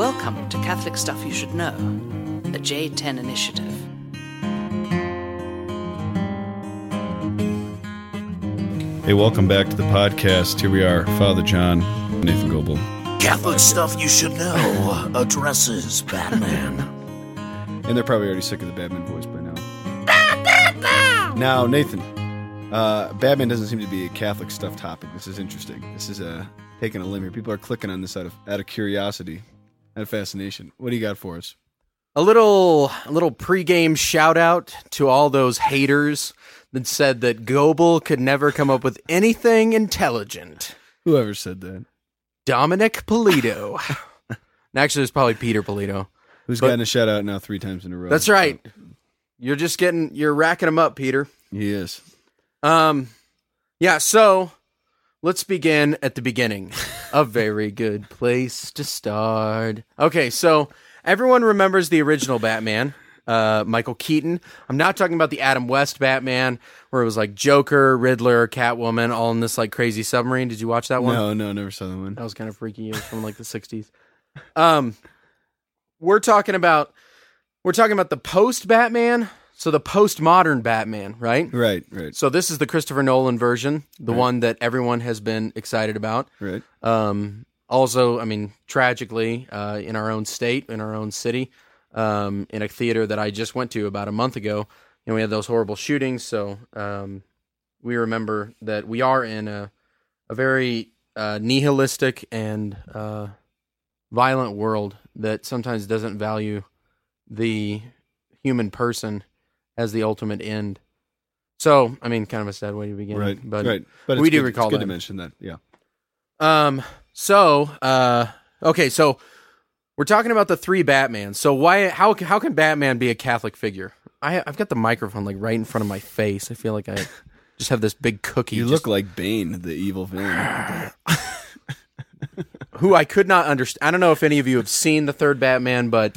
Welcome to Catholic Stuff You Should Know, the J10 Initiative. Hey, welcome back to the podcast. Here we are, Father John, Nathan Goebel. Catholic stuff you should know addresses Batman. And they're probably already sick of the Batman voice by now. Now, Nathan, uh, Batman doesn't seem to be a Catholic stuff topic. This is interesting. This is uh, taking a limb here. People are clicking on this out of out of curiosity, of fascination. What do you got for us? A little a little pregame shout out to all those haters that said that Goebel could never come up with anything intelligent. Whoever said that? Dominic Polito. Actually, it's probably Peter Polito. Who's But- gotten a shout out now three times in a row? That's right. You're just getting you're racking them up, Peter. He is. Um, yeah. So let's begin at the beginning. A very good place to start. Okay, so everyone remembers the original Batman, uh, Michael Keaton. I'm not talking about the Adam West Batman, where it was like Joker, Riddler, Catwoman, all in this like crazy submarine. Did you watch that one? No, no, never saw that one. That was kind of freaky. It was from like the '60s. Um, we're talking about we're talking about the post Batman. So the postmodern Batman, right? Right, right, So this is the Christopher Nolan version, the Right. one that everyone has been excited about. right. Um, also, I mean, tragically, uh, in our own state, in our own city, um, in a theater that I just went to about a month ago, you know, we had those horrible shootings. So um, we remember that we are in a a very uh, nihilistic and uh, violent world that sometimes doesn't value the human person as the ultimate end. So, I mean, kind of a sad way to begin. Right, but right. But we do good, recall it's good that. to mention that. Yeah. Um. So, uh, okay. So, we're talking about the three Batmans. So, why? How? How can Batman be a Catholic figure? I, I've got the microphone like right in front of my face. I feel like I just have this big cookie. You just- look like Bane, the evil villain. who I could not understand. I don't know if any of you have seen the third Batman, but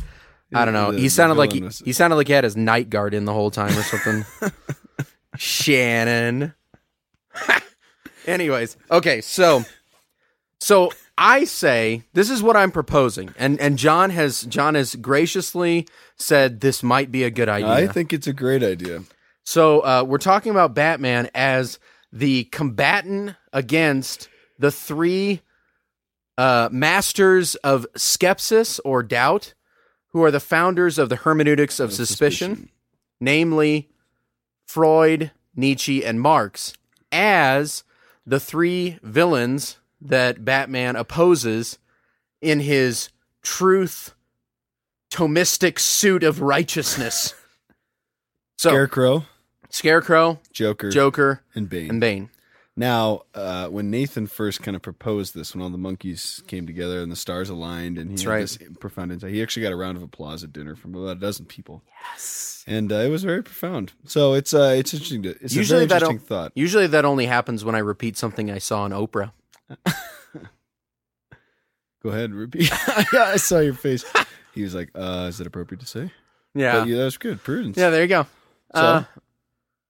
I don't know. The- he sounded like he, was- he sounded like he had his night guard in the whole time or something. Shannon. Anyways, okay, so so I say this is what I'm proposing, and and John has John has graciously said this might be a good idea. I think it's a great idea. So uh, we're talking about Batman as the combatant against the three uh, masters of skepsis or doubt, who are the founders of the hermeneutics of suspicion, namely Freud, Nietzsche, and Marx, as the three villains that Batman opposes in his truth Thomistic suit of righteousness. So, Scarecrow, Scarecrow, Joker, Joker, and Bane. and Bane. Now, uh, when Nathan first kind of proposed this, when all the monkeys came together and the stars aligned, and he That's had right. this profound insight, he actually got a round of applause at dinner from about a dozen people. Yes, and uh, it was very profound. So it's uh, it's interesting. To, it's Usually a very that interesting don't- thought. Usually that only happens when I repeat something I saw on Oprah. Go ahead, and repeat. yeah, I saw your face. He was like, uh, "Is it appropriate to say?" Yeah. But yeah, that was good. Prudence. Yeah, there you go. So Uh,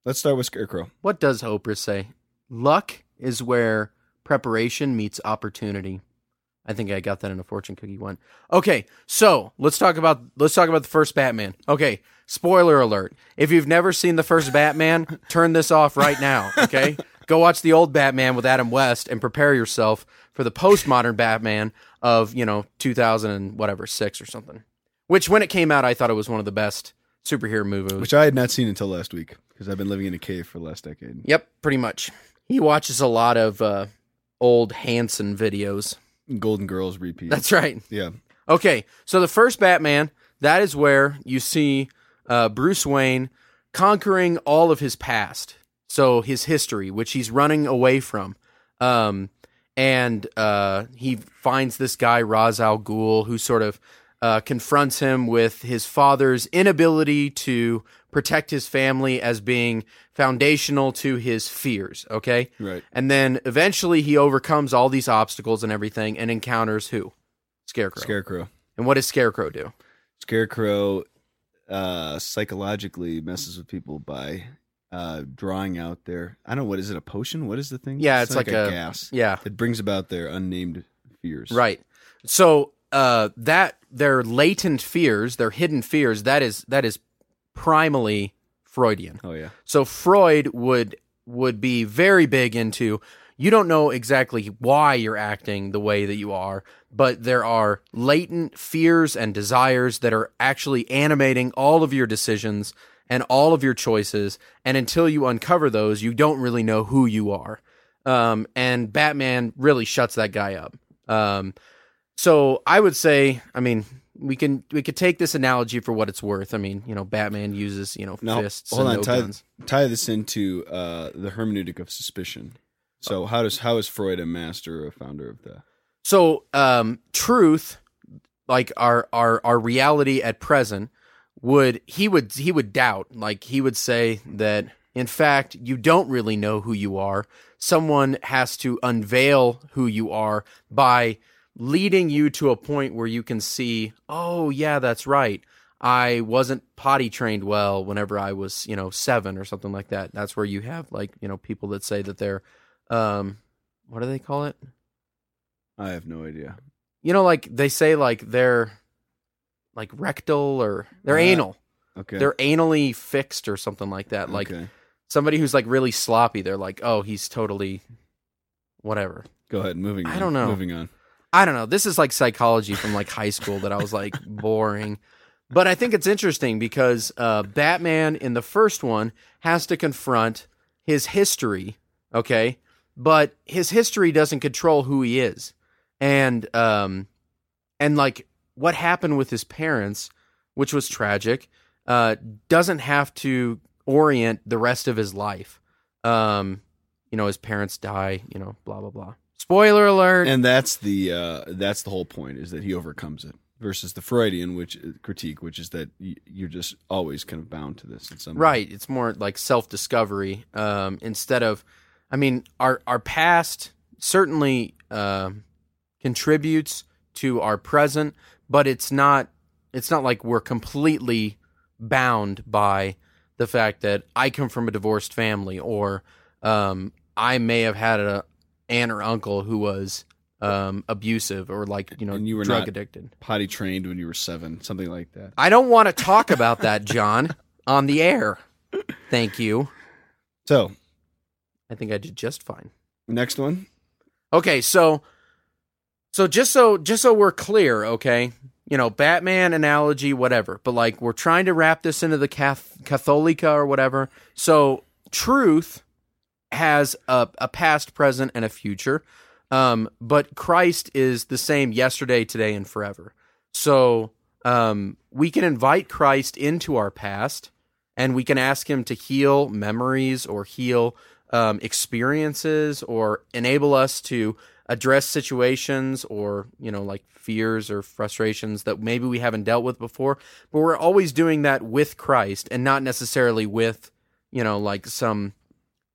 let's start with Scarecrow. what does Oprah say? Luck is where preparation meets opportunity. I think I got that in a fortune cookie one. Okay, so let's talk about let's talk about the first Batman. Okay, spoiler alert. If you've never seen the first Batman, turn this off right now, okay? Go watch the old Batman with Adam West and prepare yourself for the postmodern Batman of, you know, 2000 and whatever, 6 or something. Which when it came out I thought it was one of the best superhero movies. which I had not seen until last week because I've been living in a cave for the last decade. Yep, pretty much. He watches a lot of uh, old Hanson videos. Golden Girls repeat. That's right. yeah. Okay, so the first Batman, that is where you see uh, Bruce Wayne conquering all of his past. So his history, which he's running away from. Um, and uh, he finds this guy, Ra's al Ghul, who sort of uh, confronts him with his father's inability to protect his family as being foundational to his fears. Okay. Right. And then eventually he overcomes all these obstacles and everything and encounters who? Scarecrow. Scarecrow. and what does Scarecrow do? Scarecrow uh, psychologically messes with people by uh, drawing out their I don't know what is it a potion? What is the thing? Yeah, it's like a, a- gas Yeah. it brings about their unnamed fears. Right. So uh, that their latent fears, their hidden fears, that is that is primally Freudian. Oh yeah. So Freud would would be very big into you don't know exactly why you're acting the way that you are, but there are latent fears and desires that are actually animating all of your decisions and all of your choices. And until you uncover those, you don't really know who you are. Um, and Batman really shuts that guy up. Um, so I would say, I mean, we can we could take this analogy for what it's worth. I mean, you know, Batman uses you know Now, fists hold and on. no Tie, guns. tie this into uh, the hermeneutic of suspicion. So how does how is Freud a master or a founder of the? So, um, truth, like our our our reality at present, would he would he would doubt. Like he would say that in fact you don't really know who you are. Someone has to unveil who you are by leading you to a point where you can see, oh yeah, that's right. I wasn't potty trained well whenever I was, you know, seven or something like that. That's where you have like, you know, people that say that they're, um, what do they call it? I have no idea. you know like they say like they're like rectal or they're Uh, anal Okay. they're anally fixed or something like that like okay. somebody who's like really sloppy they're like oh he's totally whatever Go ahead. Moving. On. I don't know. Moving on. I don't know. This is like psychology from like high school that i was like boring. But i think it's interesting because uh batman in the first one has to confront his history okay? But his history doesn't control who he is. And um and like what happened with his parents which was tragic uh doesn't have to orient the rest of his life. Um you know his parents die you know blah blah blah spoiler alert And that's the uh, that's the whole point is that he overcomes it versus the Freudian which uh, critique, which is that you're just always kind of bound to this in some way. Right. It's more like self discovery um, instead of, I mean, our our past certainly um, contributes to our present, but it's not it's not like we're completely bound by the fact that I come from a divorced family or um, I may have had a aunt or uncle who was um, abusive or like you know And you were drug not- addicted. Potty trained when you were seven, something like that. I don't want to talk about that, John, on the air. Thank you. So I think I did just fine. next one. Okay, so so just so just so we're clear, okay? You know, Batman analogy, whatever. But like we're trying to wrap this into the Cath- Catholica or whatever. So truth has a, a past, present, and a future. Um, but Christ is the same yesterday, today, and forever. So um, we can invite Christ into our past, and we can ask Him to heal memories or heal um, experiences or enable us to address situations or you know like fears or frustrations that maybe we haven't dealt with before but we're always doing that with Christ and not necessarily with you know like some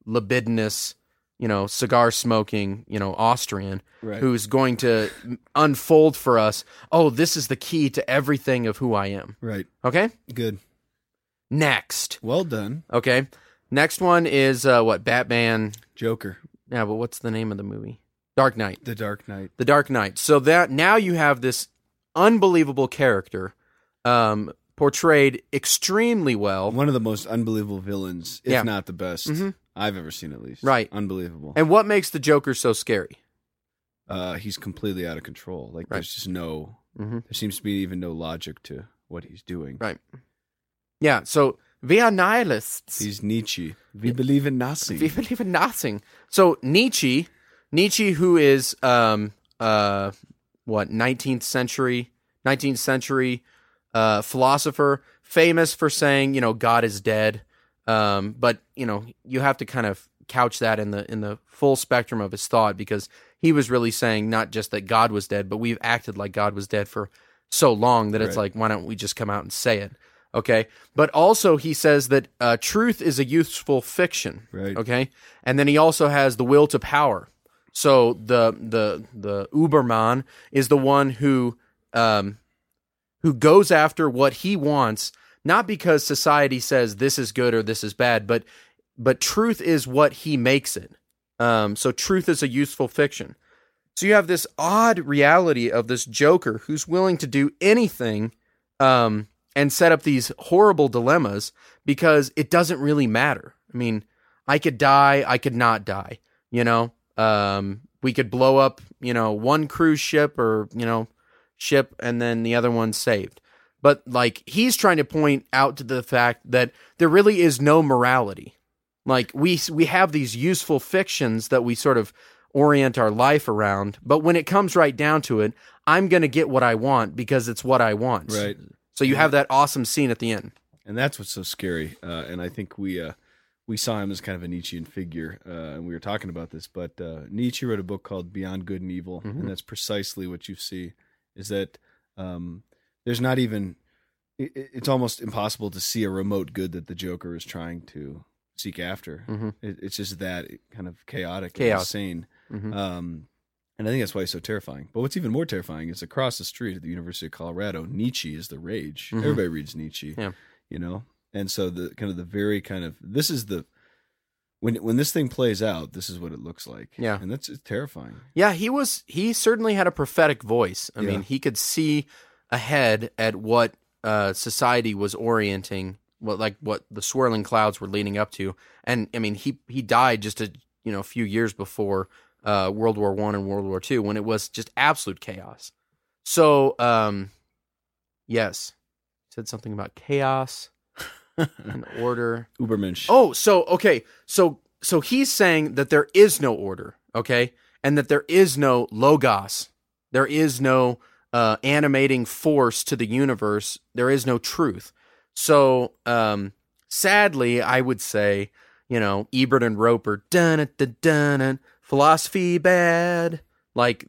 libidinous you know cigar smoking you know Austrian Right. who's going to unfold for us oh this is the key to everything of who I am Right. okay Good. next Well done. okay next one is uh what Batman Joker. yeah but what's the name of the movie Dark Knight The Dark Knight. The Dark Knight. So that now you have this unbelievable character um, portrayed extremely well. One of the most unbelievable villains, if Yeah. not the best Mhm. I've ever seen at least. Right. Unbelievable. And what makes the Joker so scary? uh, he's completely out of control. Like Right. there's just no Mhm. there seems to be even no logic to what he's doing. Right. Yeah. So we are nihilists. He's Nietzsche. We believe in nothing. we believe in nothing. So Nietzsche, Nietzsche, who is um uh what nineteenth century nineteenth century uh philosopher, famous for saying you know God is dead. Um, but you know you have to kind of couch that in the in the full spectrum of his thought because he was really saying not just that God was dead, but we've acted like God was dead for so long that it's Right. like why don't we just come out and say it? Okay, but also he says that uh, truth is a useful fiction. Right. Okay, and then he also has the will to power. So the the the Uberman is the one who um, who goes after what he wants, not because society says this is good or this is bad, but but truth is what he makes it. Um, so truth is a useful fiction. So you have this odd reality of this Joker who's willing to do anything um, and set up these horrible dilemmas because it doesn't really matter. I mean, I could die, I could not die. You know, um, we could blow up, you know, one cruise ship or you know, ship, and then the other one's saved. But like he's trying to point out to the fact that there really is no morality. Like we we have these useful fictions that we sort of orient our life around, but when it comes right down to it, I'm going to get what I want because it's what I want. Right. So you have that awesome scene at the end. and that's what's so scary. Uh, and I think we uh, we saw him as kind of a Nietzschean figure, uh, and we were talking about this. But uh, Nietzsche wrote a book called Beyond Good and Evil, Mhm. and that's precisely what you see: is that um, there's not even it, it- it's almost impossible to see a remote good that the Joker is trying to seek after. Mhm. It, it's just that kind of chaotic, Chaos. and insane. Mhm. Um, and I think that's why he's so terrifying. But what's even more terrifying is across the street at the University of Colorado, Nietzsche is the rage. Mhm. Everybody reads Nietzsche. Yeah. You know? And so the kind of the very kind of this is the when when this thing plays out, this is what it looks like. Yeah. And that's it's terrifying. Yeah, he was. He certainly had a prophetic voice. I Yeah. mean, he could see ahead at what uh, society was orienting, what like what the swirling clouds were leading up to. And I mean, he he died just a you know a few years before uh, World War One and World War Two, when it was just absolute chaos. So, um, yes, said something about chaos and order. Ubermensch. Oh, so okay, so so he's saying that there is no order, okay, and that there is no logos, there is no uh, animating force to the universe, there is no truth. So, um, sadly, I would say, you know, Ebert and Roeper, dun dun dun dun, philosophy bad. Like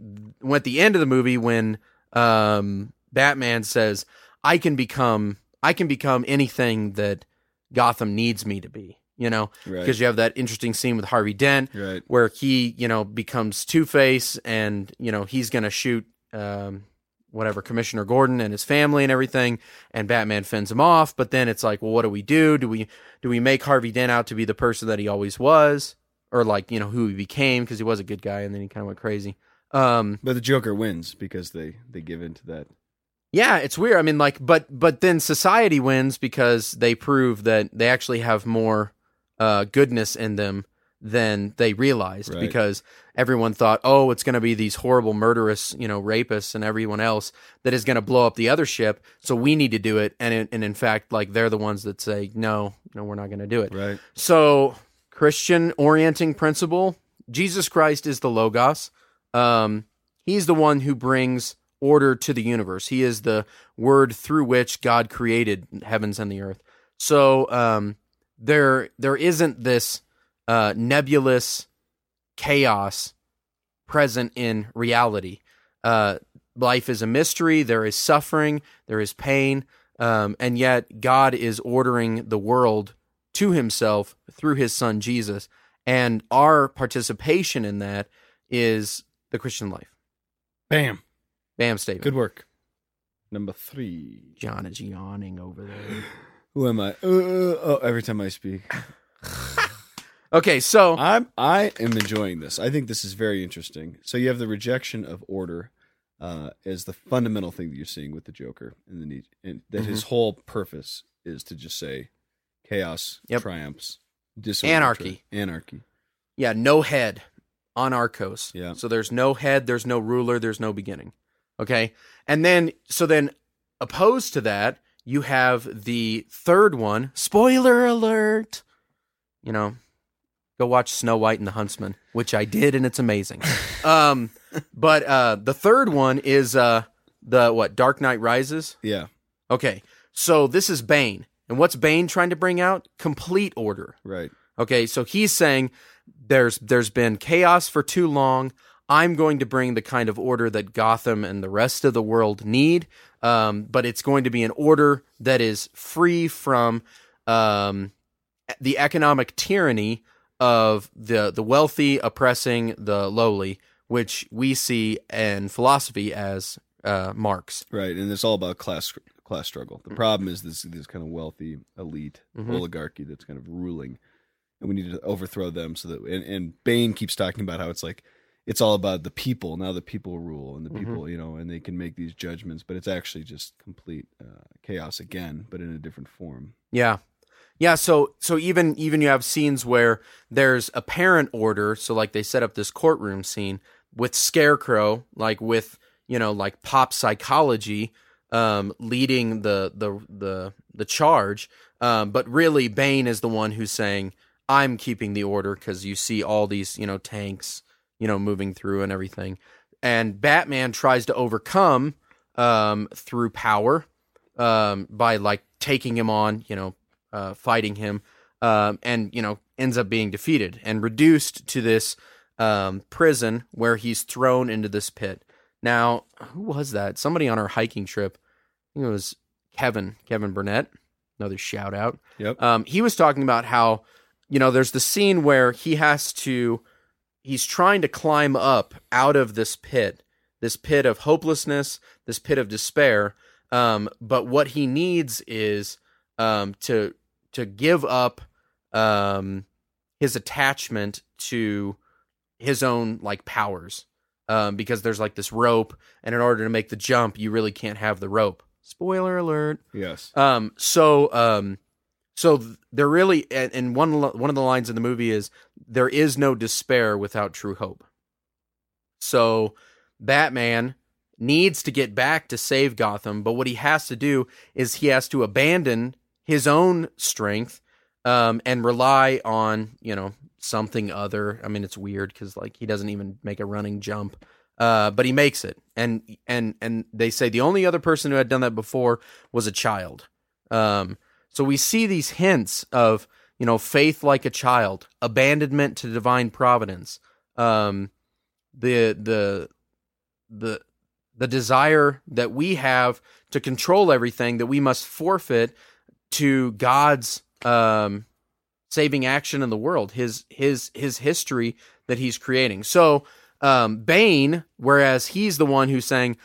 at the end of the movie, when um, Batman says, "I can become, I can become anything that." Gotham needs me to be, you know, right. because you have that interesting scene with Harvey Dent right. where he, you know, becomes Two Face and, you know, he's going to shoot um, whatever, Commissioner Gordon and his family and everything. And Batman fends him off. But then it's like, well, what do we do? Do we, do we make Harvey Dent out to be the person that he always was? Or like, you know, who he became because he was a good guy and then he kind of went crazy. Um, But the Joker wins because they they give in to that. Yeah, it's weird. I mean, like, but but then society wins because they prove that they actually have more uh, goodness in them than they realized. Right. Because everyone thought, oh, it's going to be these horrible murderous, you know, rapists and everyone else that is going to blow up the other ship. So we need to do it. And in, and in fact, like they're the ones that say, no, no, we're not going to do it. Right. So, Christian orienting principle Jesus Christ is the Logos. Um, he's the one who brings order to the universe. He is the word through which God created heavens and the earth. So, um, there, there isn't this uh, nebulous chaos present in reality. Uh, life is a mystery. There is suffering. There is pain. Um, and yet, God is ordering the world to himself through his son Jesus. And our participation in that is the Christian life. Bam. Bam statement. Good work. Number three. John is yawning over there. Who am I? Uh, uh, oh, every time I speak. Okay, so I'm I am enjoying this. I think this is very interesting. So you have the rejection of order uh, as the fundamental thing that you're seeing with the Joker, and the need, and that his whole purpose is to just say chaos Yep. triumphs, disorder, Anarchy. tri- anarchy. yeah, no head on Arcos. Yeah. So there's no head, there's no ruler, there's no beginning. Okay. And then, so then opposed to that, you have the third one. Spoiler alert. You know, go watch Snow White and the Huntsman, which I did, and it's amazing. um, but uh, the third one is uh, the what? Dark Knight Rises. Yeah, Okay. So this is Bane. And what's Bane trying to bring out? Complete order. right. Okay, so he's saying there's there's been chaos for too long. I'm going to bring the kind of order that Gotham and the rest of the world need, um, but it's going to be an order that is free from um, the economic tyranny of the the wealthy oppressing the lowly, which we see in philosophy as uh, Marx. Right, and it's all about class class struggle. Mm-hmm. The problem is this this kind of wealthy elite Mhm. oligarchy that's kind of ruling, and we need to overthrow them. So that and, and Bane keeps talking about how it's like it's all about the people. Now the people rule, and the Mhm. people, you know, and they can make these judgments. But it's actually just complete uh, chaos again, but in a different form. Yeah. Yeah, so so even even you have scenes where there's apparent order, so like they set up this courtroom scene with Scarecrow, like with, you know, like pop psychology um leading the the the the charge. Um but really Bane is the one who's saying I'm keeping the order cuz you see all these, you know, tanks, you know, moving through and everything. And Batman tries to overcome um through power um by like taking him on, you know, uh, fighting him, um, and you know ends up being defeated and reduced to this um, prison where he's thrown into this pit. Now, who was that? Somebody on our hiking trip. I think it was Kevin, Kevin Burnett. Another shout out. Yep. Um, he was talking about how you know there's the scene where he has to he's trying to climb up out of this pit, this pit of hopelessness, this pit of despair. Um, but what he needs is um, to to give up um, his attachment to his own like powers um, because there's like this rope, and in order to make the jump, you really can't have the rope. Spoiler alert. Yes. Um, so, um, so th- there really, and, and one one of the lines in the movie is there is no despair without true hope. So, Batman needs to get back to save Gotham, but what he has to do is he has to abandon his own strength, um, and rely on you know something other. I mean, it's weird because like he doesn't even make a running jump. Uh, but he makes it, and and and they say the only other person who had done that before was a child. Um, so we see these hints of you know faith like a child, abandonment to divine providence, um, the the the the desire that we have to control everything that we must forfeit to God's um, saving action in the world, his his his history that he's creating. So um, Bane, whereas he's the one who's saying,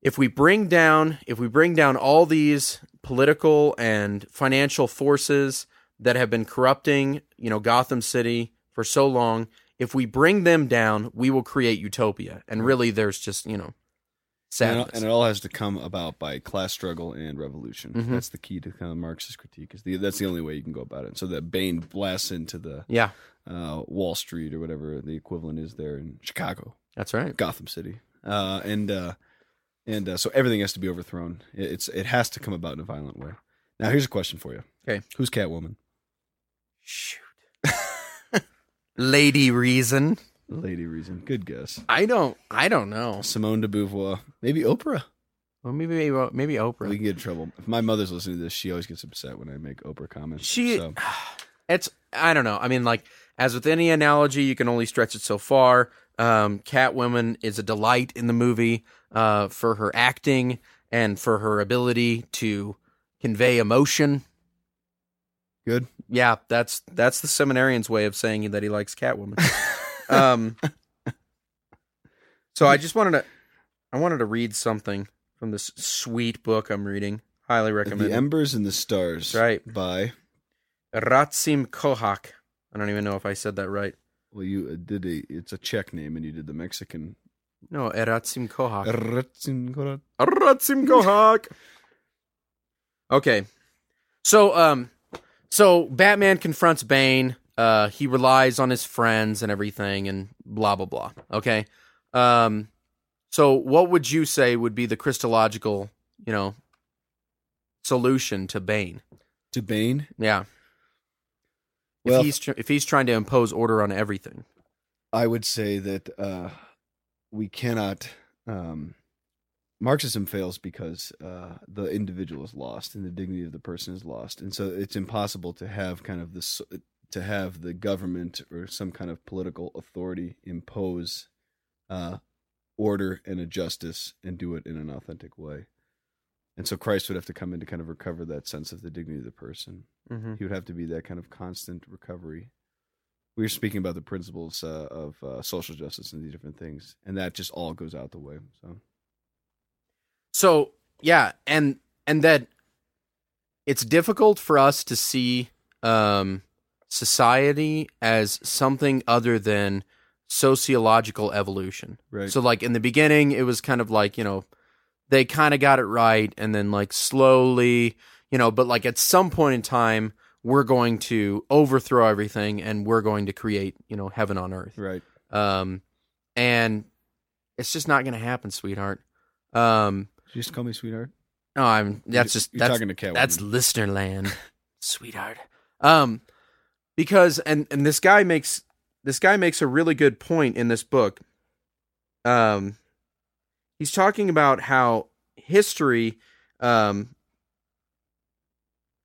if we bring down if we bring down all these political and financial forces that have been corrupting, you know, Gotham City for so long, if we bring them down, we will create utopia. And really, there's just you know, sadness. it, and it all has to come about by class struggle and revolution. Mhm. That's the key to kind of Marxist critique. Is the that's the only way you can go about it. So that Bane blasts into the yeah, uh, Wall Street or whatever the equivalent is there in Chicago, that's right. Gotham City, uh, and uh, and uh, so everything has to be overthrown. It, it's it has to come about in a violent way. Now here's a question for you. Okay. who's Catwoman? Shoot. Lady Reason. Lady Reason. Good guess. I don't. I don't know. Simone de Beauvoir. Maybe Oprah. Well, maybe maybe, maybe Oprah. We can get in trouble. If my mother's listening to this, she always gets upset when I make Oprah comments. She. So, It's. I don't know. I mean, like as with any analogy, you can only stretch it so far. Um, Catwoman is a delight in the movie uh, for her acting and for her ability to convey emotion. good. Yeah, that's that's the seminarian's way of saying that he likes Catwoman. um, so I just wanted to, I wanted to read something from this sweet book I'm reading. Highly recommend. The. Embers and the Stars. That's right. By Ratsim Kohak. I don't even know if I said that right. well, you uh, did a. It's a Czech name, and you did the Mexican. No, Ratsim Kohak. Ratzinkorat. Ratsim Kohak. Okay. So um so Batman confronts Bane. Uh he relies on his friends and everything and blah blah blah. Okay. Um so what would you say would be the Christological, you know, solution to Bane? To Bane. Yeah. Well- if he's tr- if he's trying to impose order on everything. I would say that uh, we cannot. Um, Marxism fails because uh, the individual is lost and the dignity of the person is lost, and so it's impossible to have kind of this to have the government or some kind of political authority impose uh, order and a justice and do it in an authentic way. And so Christ would have to come in to kind of recover that sense of the dignity of the person. Mm-hmm. He would have to be that kind of constant recovery. We were speaking about the principles uh, of uh, social justice and these different things, and that just all goes out the way. So So yeah, and and that it's difficult for us to see um, society as something other than sociological evolution. Right. So like in the beginning it was kind of like, you know, they kind of got it right and then like slowly, you know, but like at some point in time we're going to overthrow everything and we're going to create, you know, heaven on earth. Right. Um and it's just not going to happen, sweetheart. Um just call me sweetheart? no, I'm that's You're- just you're that's talking to Catwoman. that's listener land, sweetheart. Um, because and and this guy makes this guy makes a really good point in this book. Um, he's talking about how history. Um,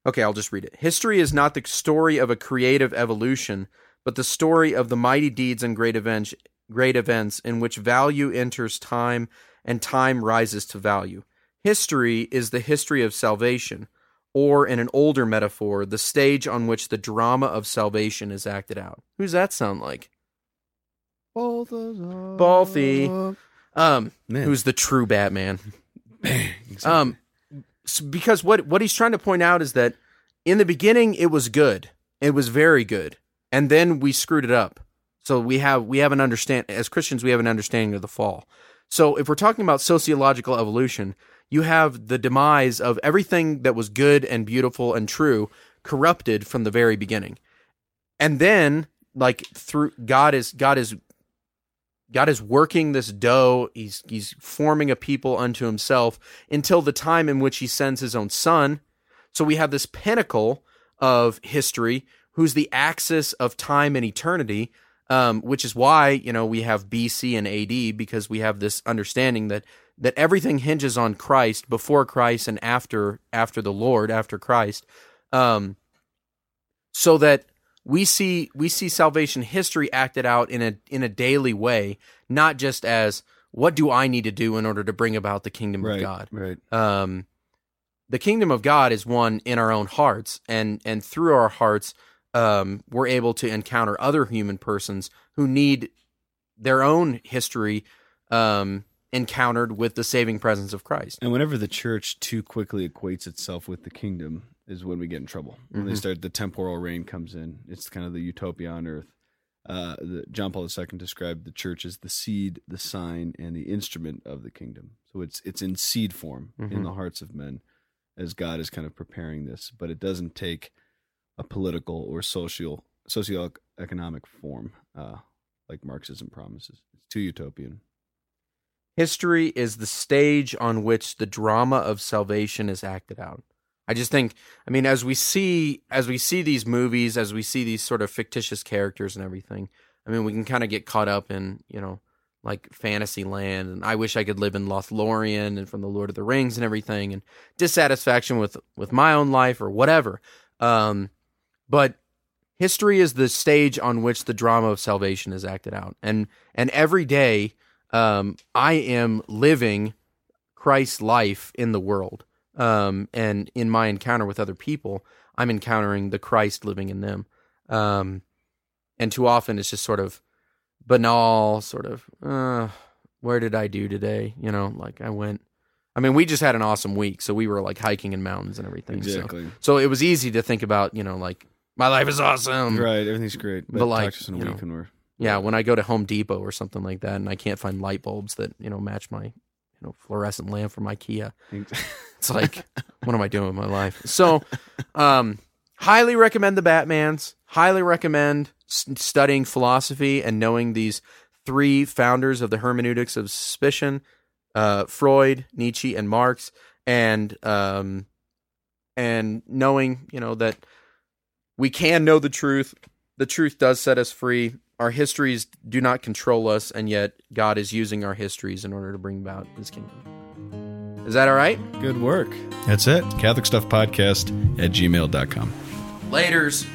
okay, I'll just read it. History is not the story of a creative evolution, but the story of the mighty deeds and great events, great events in which value enters time and time rises to value. History is the history of salvation, or in an older metaphor, the stage on which the drama of salvation is acted out. Who's that sound like? Balthy. Um, Man. who's the true Batman? Bang. Um, s- because what what he's trying to point out is that in the beginning it was good, it was very good, and then we screwed it up. So we have we have an understand as Christians we have an understanding of the fall. So if we're talking about sociological evolution, you have the demise of everything that was good and beautiful and true corrupted from the very beginning, and then like through God is God is God is working this dough. He's he's forming a people unto himself until the time in which he sends his own son. So we have this pinnacle of history, who's the axis of time and eternity, um, which is why you know we have BC and AD because we have this understanding that that everything hinges on Christ before Christ and after after the Lord after Christ, um, so that we see we see salvation history acted out in a in a daily way, not just as what do I need to do in order to bring about the kingdom right. of God. Right. Um, the kingdom of God is one in our own hearts, and and through our hearts, um, we're able to encounter other human persons who need their own history um, encountered with the saving presence of Christ. And whenever the church too quickly equates itself with the kingdom, is when we get in trouble. When they Mhm. start, the temporal reign comes in. It's kind of the utopia on earth. Uh, the, John Paul II described the church as the seed, the sign, and the instrument of the kingdom. So it's it's in seed form in Mhm. the hearts of men, as God is kind of preparing this. But it doesn't take a political or social socioeconomic form uh, like Marxism promises. It's too utopian. History is the stage on which the drama of salvation is acted out. I just think, I mean, as we see, as we see these movies, as we see these sort of fictitious characters and everything, I mean, we can kind of get caught up in, you know, like fantasy land, and I wish I could live in Lothlorien and from the Lord of the Rings and everything, and dissatisfaction with with my own life or whatever. Um, but history is the stage on which the drama of salvation is acted out, and and every day, um, I am living Christ's life in the world. Um, and in my encounter with other people, I'm encountering the Christ living in them. Um, and too often it's just sort of banal, sort of, uh, where did I do today? You know, like I went, I mean, we just had an awesome week. So we were like hiking in mountains and everything. so- Exactly. So, it was easy to think about, you know, like my life is awesome. right. Everything's great. But, but like, talk in a week when we're Yeah, when I go to Home Depot or something like that, and I can't find light bulbs that you know match my you know fluorescent lamp from IKEA, it's like, what am I doing with my life? So, um, highly recommend the Batman's. Highly recommend studying philosophy and knowing these three founders of the hermeneutics of suspicion: uh, Freud, Nietzsche, and Marx, and um, and knowing you know that we can know the truth. The truth does set us free. Our histories do not control us, and yet God is using our histories in order to bring about His kingdom. Is that all right? Good work. That's it. Catholic Stuff Podcast at gmail.com. Laters.